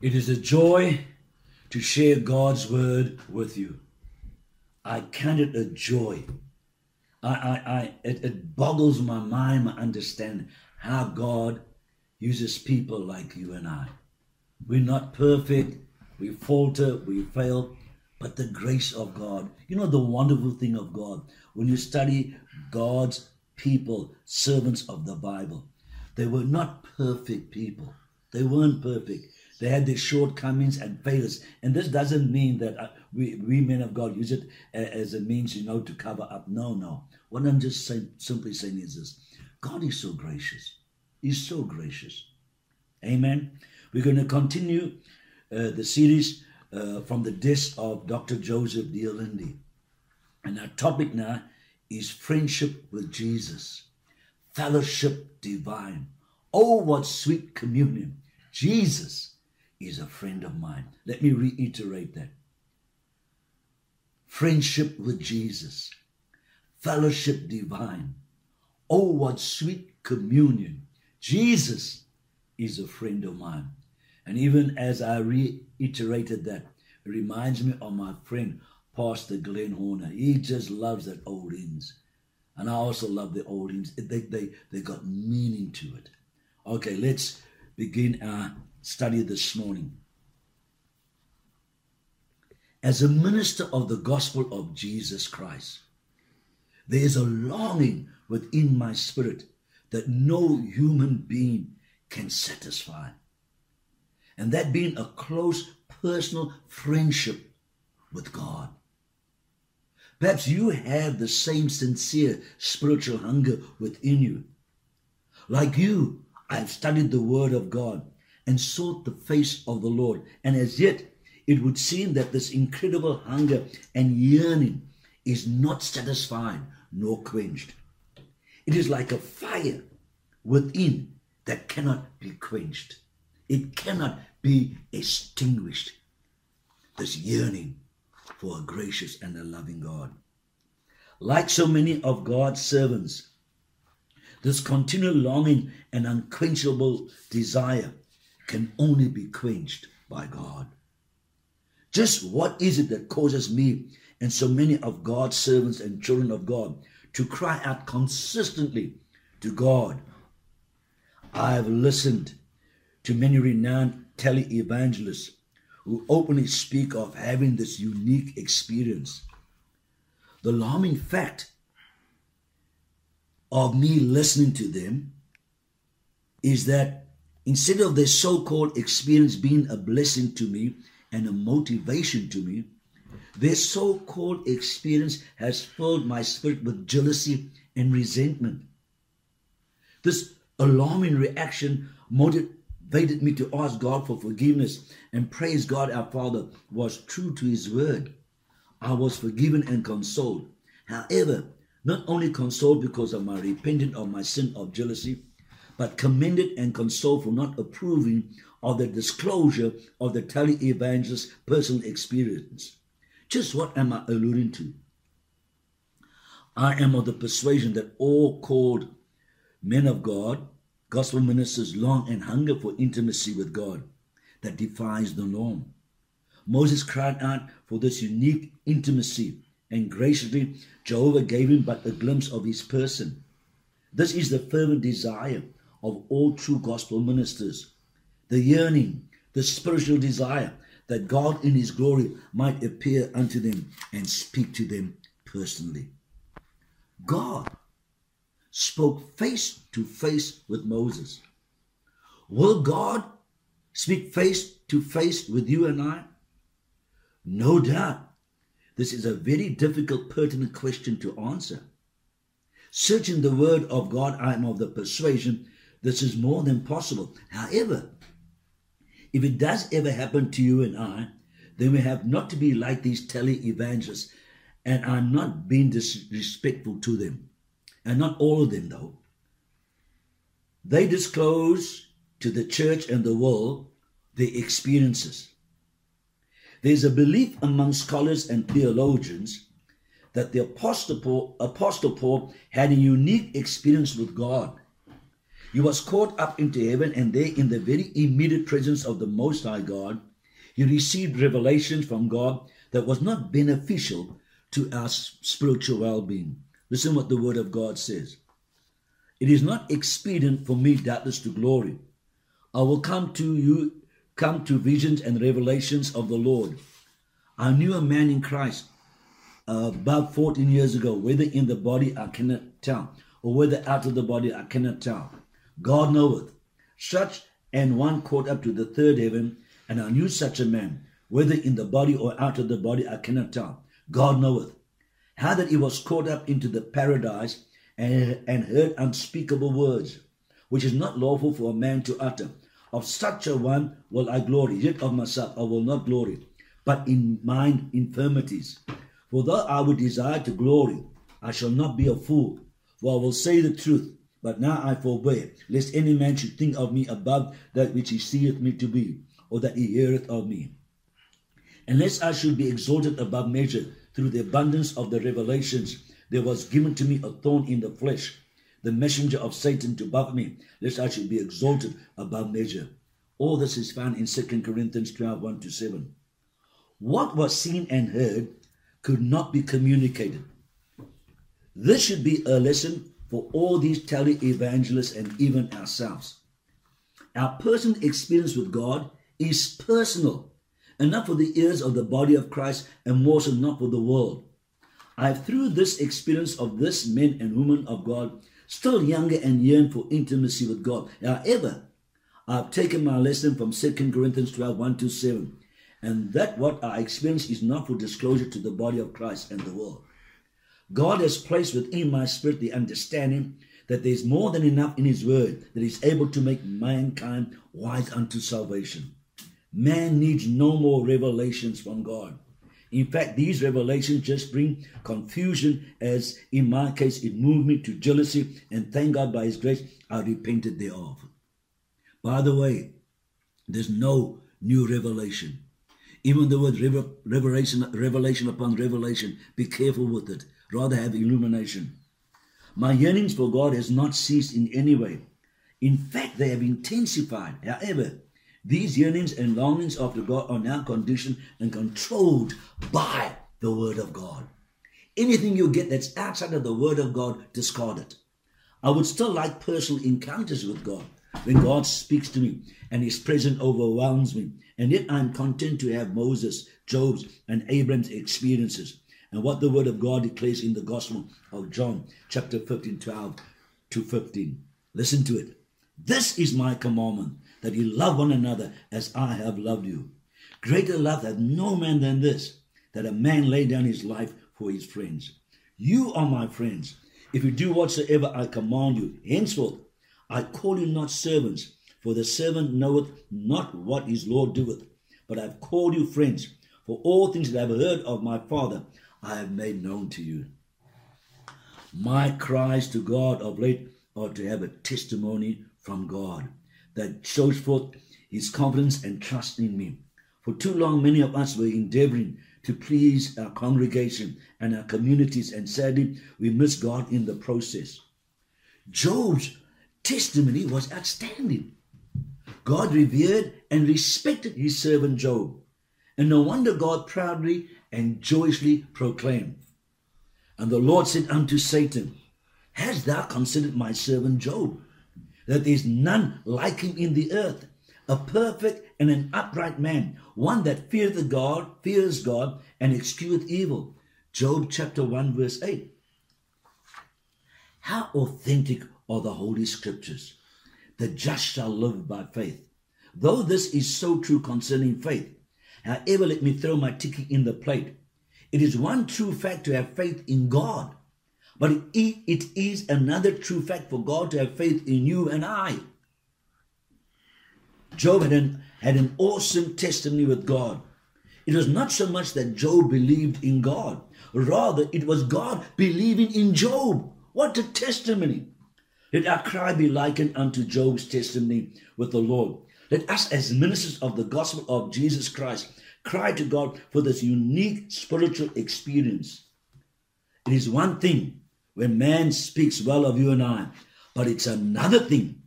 It is a joy to share God's word with you. I count it a joy. I, I, I it, it boggles my mind, my understanding how God uses people like you and I. We're not perfect, we falter, we fail, but the grace of God. You know the wonderful thing of God when you study God's people, servants of the Bible. They were not perfect people. They weren't perfect. They had their shortcomings and failures. And this doesn't mean that uh, we, we men of God use it as a means, you know, to cover up. No, no. What I'm just saying, simply saying is this God is so gracious. He's so gracious. Amen. We're going to continue uh, the series uh, from the desk of Dr. Joseph D. Lindy. And our topic now is friendship with Jesus, fellowship divine. Oh, what sweet communion. Jesus is a friend of mine. Let me reiterate that. Friendship with Jesus, fellowship divine. Oh, what sweet communion. Jesus is a friend of mine. And even as I reiterated that, it reminds me of my friend, Pastor Glenn Horner. He just loves that old hymns. And I also love the old hymns. They, they, they got meaning to it. Okay, let's begin our study this morning. As a minister of the gospel of Jesus Christ, there is a longing within my spirit that no human being can satisfy. And that being a close personal friendship with God. Perhaps you have the same sincere spiritual hunger within you. Like you, I've studied the Word of God and sought the face of the Lord. And as yet, it would seem that this incredible hunger and yearning is not satisfied nor quenched. It is like a fire within that cannot be quenched. It cannot be extinguished. This yearning for a gracious and a loving God. Like so many of God's servants, this continual longing and unquenchable desire can only be quenched by God. Just what is it that causes me and so many of God's servants and children of God to cry out consistently to God? I've listened to many renowned televangelists who openly speak of having this unique experience. The alarming fact of me listening to them is that instead of their so called experience being a blessing to me and a motivation to me, their so called experience has filled my spirit with jealousy and resentment. This alarming reaction motivated me to ask God for forgiveness and praise God our Father was true to his word. I was forgiven and consoled. However, not only consoled because of my repenting of my sin of jealousy, but commended and consoled for not approving of the disclosure of the televangelist's personal experience. Just what am I alluding to? I am of the persuasion that all called men of God, gospel ministers, long and hunger for intimacy with God that defies the norm. Moses cried out for this unique intimacy, and graciously Jehovah gave him but a glimpse of his person. This is the fervent desire of all true gospel ministers the yearning, the spiritual desire that God in his glory might appear unto them and speak to them personally. God spoke face to face with Moses. Will God speak face to face with you and I? No doubt. This is a very difficult, pertinent question to answer. Searching the word of God, I am of the persuasion this is more than possible. However, if it does ever happen to you and I, then we have not to be like these tele-evangelists and are not being disrespectful to them. And not all of them, though. They disclose to the church and the world their experiences. There's a belief among scholars and theologians that the Apostle Paul, Apostle Paul had a unique experience with God He was caught up into heaven, and there, in the very immediate presence of the Most High God, he received revelations from God that was not beneficial to our spiritual well being. Listen what the Word of God says. It is not expedient for me, doubtless, to glory. I will come to you, come to visions and revelations of the Lord. I knew a man in Christ uh, about 14 years ago, whether in the body I cannot tell, or whether out of the body I cannot tell. God knoweth. Such and one caught up to the third heaven, and I knew such a man, whether in the body or out of the body I cannot tell. God knoweth. How that he was caught up into the paradise and, and heard unspeakable words, which is not lawful for a man to utter. Of such a one will I glory, yet of myself I will not glory, but in mine infirmities. For though I would desire to glory, I shall not be a fool, for I will say the truth. But now I forbear, lest any man should think of me above that which he seeth me to be, or that he heareth of me. Unless I should be exalted above measure through the abundance of the revelations, there was given to me a thorn in the flesh, the messenger of Satan to buffet me, lest I should be exalted above measure. All this is found in 2 Corinthians 12 1 to 7. What was seen and heard could not be communicated. This should be a lesson for all these tele evangelists and even ourselves. Our personal experience with God is personal, and not for the ears of the body of Christ, and more so not for the world. I, through this experience of this men and women of God, still younger and yearn for intimacy with God. However, I've taken my lesson from 2 Corinthians 12 1 to 7, and that what I experience is not for disclosure to the body of Christ and the world. God has placed within my spirit the understanding that there is more than enough in His Word that is able to make mankind wise unto salvation. Man needs no more revelations from God. In fact, these revelations just bring confusion, as in my case, it moved me to jealousy, and thank God by His grace, I repented thereof. By the way, there's no new revelation. Even the word revelation, revelation upon revelation, be careful with it. Rather have illumination. My yearnings for God has not ceased in any way. In fact, they have intensified. However, these yearnings and longings after God are now conditioned and controlled by the Word of God. Anything you get that's outside of the Word of God, discard it. I would still like personal encounters with God when God speaks to me and His presence overwhelms me. And yet I'm content to have Moses, Job's, and Abraham's experiences and what the Word of God declares in the Gospel of John, chapter 15, 12 to 15. Listen to it. This is my commandment that you love one another as I have loved you. Greater love hath no man than this, that a man lay down his life for his friends. You are my friends, if you do whatsoever I command you. Henceforth, I call you not servants, for the servant knoweth not what his Lord doeth. But I have called you friends, for all things that I have heard of my Father I have made known to you. My cries to God of late are to have a testimony from God that shows forth his confidence and trust in me. For too long, many of us were endeavoring to please our congregation and our communities, and sadly, we miss God in the process. Job's testimony was outstanding. God revered and respected his servant Job, and no wonder God proudly and joyously proclaimed. And the Lord said unto Satan, Hast thou considered my servant Job? that there is none like him in the earth, a perfect and an upright man, one that feareth God, fears God, and escheweth evil. Job chapter 1, verse 8. How authentic are the Holy Scriptures? The just shall live by faith. Though this is so true concerning faith, however, let me throw my ticket in the plate. It is one true fact to have faith in God but it, it is another true fact for God to have faith in you and I. Job had an, had an awesome testimony with God. It was not so much that Job believed in God, rather, it was God believing in Job. What a testimony! Let our cry be likened unto Job's testimony with the Lord. Let us, as ministers of the gospel of Jesus Christ, cry to God for this unique spiritual experience. It is one thing when man speaks well of you and I. But it's another thing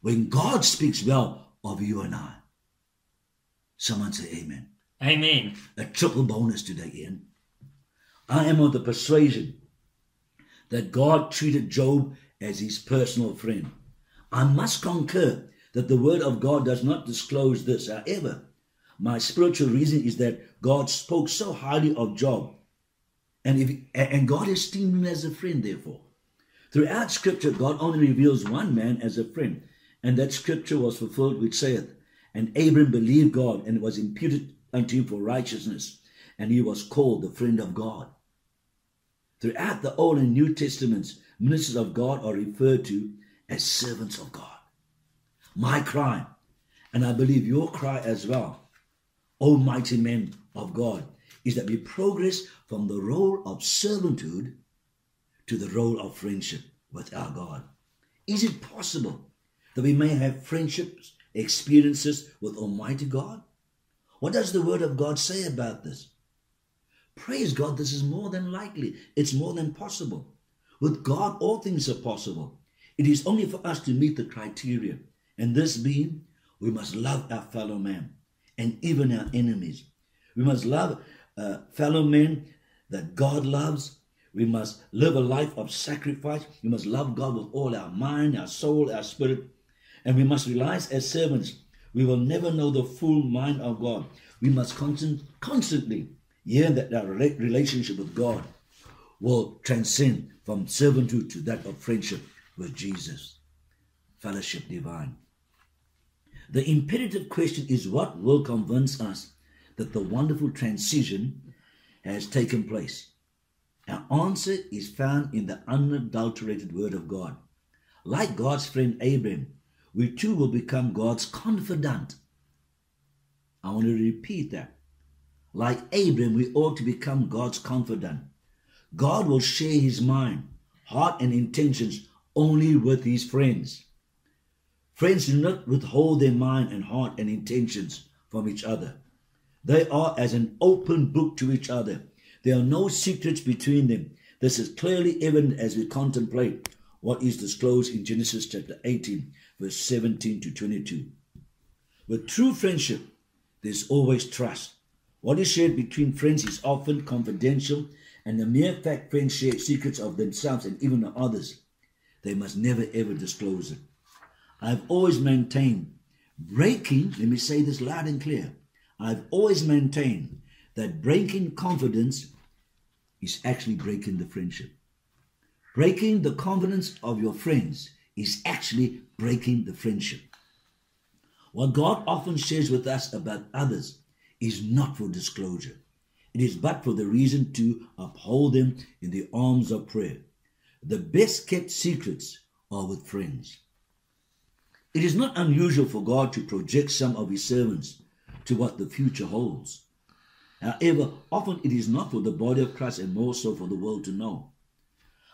when God speaks well of you and I. Someone say amen. Amen. A triple bonus today, Ian. I am of the persuasion that God treated Job as his personal friend. I must concur that the word of God does not disclose this. However, my spiritual reason is that God spoke so highly of Job, and, if, and God esteemed him as a friend, therefore. Throughout Scripture, God only reveals one man as a friend, and that Scripture was fulfilled which saith, And Abram believed God, and was imputed unto him for righteousness, and he was called the friend of God. Throughout the Old and New Testaments, ministers of God are referred to as servants of God. My cry, and I believe your cry as well, Almighty men of God, is that we progress from the role of servanthood to the role of friendship with our God. Is it possible that we may have friendships, experiences with Almighty God? What does the Word of God say about this? Praise God, this is more than likely. It's more than possible. With God, all things are possible. It is only for us to meet the criteria. And this being, we must love our fellow man and even our enemies. We must love uh, fellow men that God loves. We must live a life of sacrifice. We must love God with all our mind, our soul, our spirit. And we must realize as servants, we will never know the full mind of God. We must constant, constantly yearn that our relationship with God will transcend from servanthood to that of friendship with Jesus. Fellowship divine. The imperative question is what will convince us that the wonderful transition has taken place? Our answer is found in the unadulterated Word of God. Like God's friend Abraham, we too will become God's confidant. I want to repeat that. Like Abraham, we ought to become God's confidant. God will share his mind, heart, and intentions only with his friends. Friends do not withhold their mind and heart and intentions from each other. They are as an open book to each other. There are no secrets between them. This is clearly evident as we contemplate what is disclosed in Genesis chapter 18, verse 17 to 22. With true friendship, there's always trust. What is shared between friends is often confidential, and the mere fact friends share secrets of themselves and even of others, they must never ever disclose it. I've always maintained breaking, let me say this loud and clear. I've always maintained that breaking confidence is actually breaking the friendship. Breaking the confidence of your friends is actually breaking the friendship. What God often shares with us about others is not for disclosure. It is but for the reason to uphold them in the arms of prayer. The best kept secrets are with friends. It is not unusual for God to project some of his servants to what the future holds. However, often it is not for the body of Christ and more so for the world to know.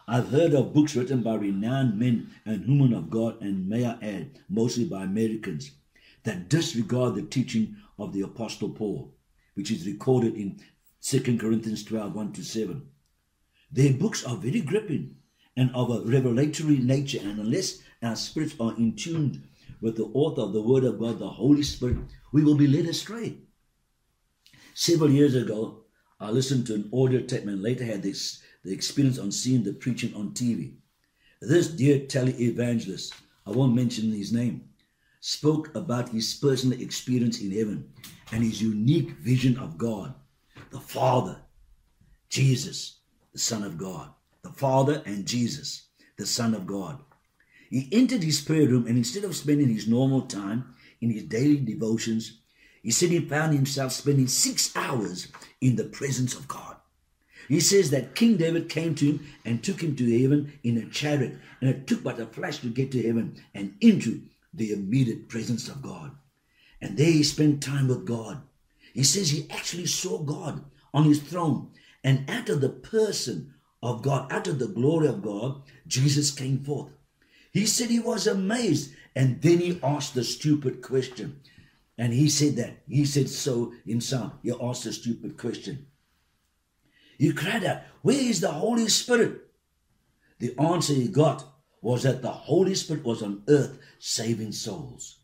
I've heard of books written by renowned men and women of God, and may I add, mostly by Americans, that disregard the teaching of the Apostle Paul, which is recorded in 2 Corinthians 12 1 to 7. Their books are very gripping and of a revelatory nature, and unless our spirits are in tune with the author of the Word of God, the Holy Spirit, we will be led astray. Several years ago, I listened to an audio tape and later had this, the experience on seeing the preaching on TV. This dear tele-evangelist, I won't mention his name, spoke about his personal experience in heaven and his unique vision of God, the Father, Jesus, the Son of God, the Father and Jesus, the Son of God. He entered his prayer room and instead of spending his normal time in his daily devotions, he said he found himself spending six hours in the presence of God. He says that King David came to him and took him to heaven in a chariot, and it took but a flash to get to heaven and into the immediate presence of God. And there he spent time with God. He says he actually saw God on his throne, and out of the person of God, out of the glory of God, Jesus came forth. He said he was amazed. And then he asked the stupid question. And he said that. He said so in himself. He asked a stupid question. He cried out, Where is the Holy Spirit? The answer he got was that the Holy Spirit was on earth saving souls.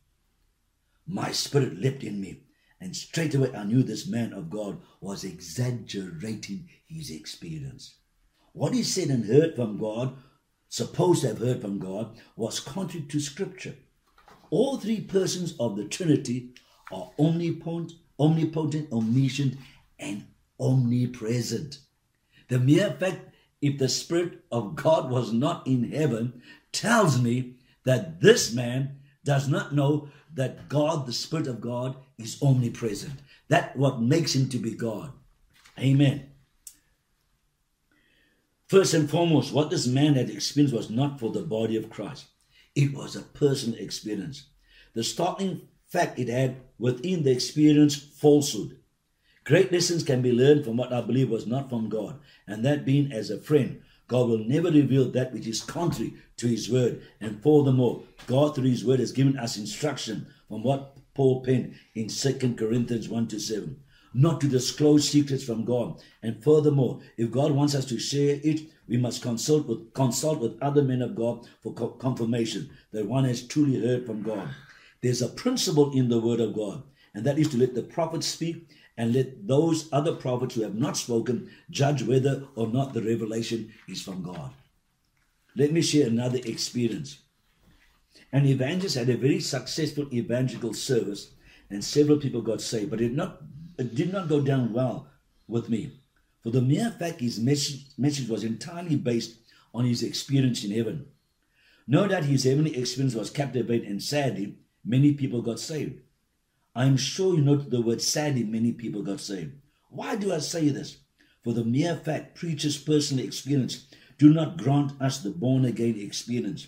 My spirit leapt in me, and straight away I knew this man of God was exaggerating his experience. What he said and heard from God, supposed to have heard from God, was contrary to Scripture. All three persons of the Trinity are omnipotent, omnipotent, omniscient, and omnipresent. The mere fact if the Spirit of God was not in heaven tells me that this man does not know that God, the Spirit of God, is omnipresent. That what makes him to be God. Amen. First and foremost, what this man had experienced was not for the body of Christ. It was a personal experience. The startling fact it had within the experience falsehood. Great lessons can be learned from what I believe was not from God, and that being as a friend. God will never reveal that which is contrary to his word. And furthermore, God through his word has given us instruction from what Paul penned in 2 Corinthians 1 to 7. Not to disclose secrets from God. And furthermore, if God wants us to share it, we must consult with consult with other men of God for confirmation that one has truly heard from God. There's a principle in the word of God, and that is to let the prophet speak and let those other prophets who have not spoken judge whether or not the revelation is from God. Let me share another experience. An evangelist had a very successful evangelical service, and several people got saved, but it, not, it did not go down well with me. For the mere fact his message, message was entirely based on his experience in heaven. No doubt his heavenly experience was captivating, and sadly, many people got saved. I'm sure you note the word sadly, many people got saved. Why do I say this? For the mere fact preachers' personal experience do not grant us the born again experience.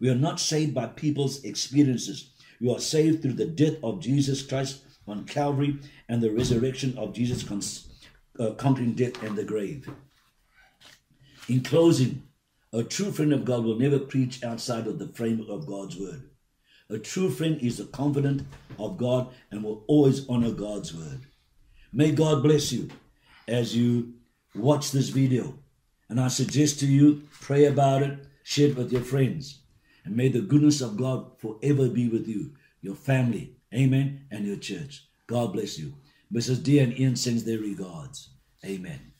We are not saved by people's experiences. We are saved through the death of Jesus Christ on Calvary and the resurrection of Jesus uh, conquering death and the grave. In closing, a true friend of God will never preach outside of the framework of God's word. A true friend is a confidant of God and will always honor God's word. May God bless you as you watch this video. And I suggest to you, pray about it, share it with your friends. And may the goodness of God forever be with you, your family, amen, and your church. God bless you. Mrs. D and Ian sends their regards. Amen.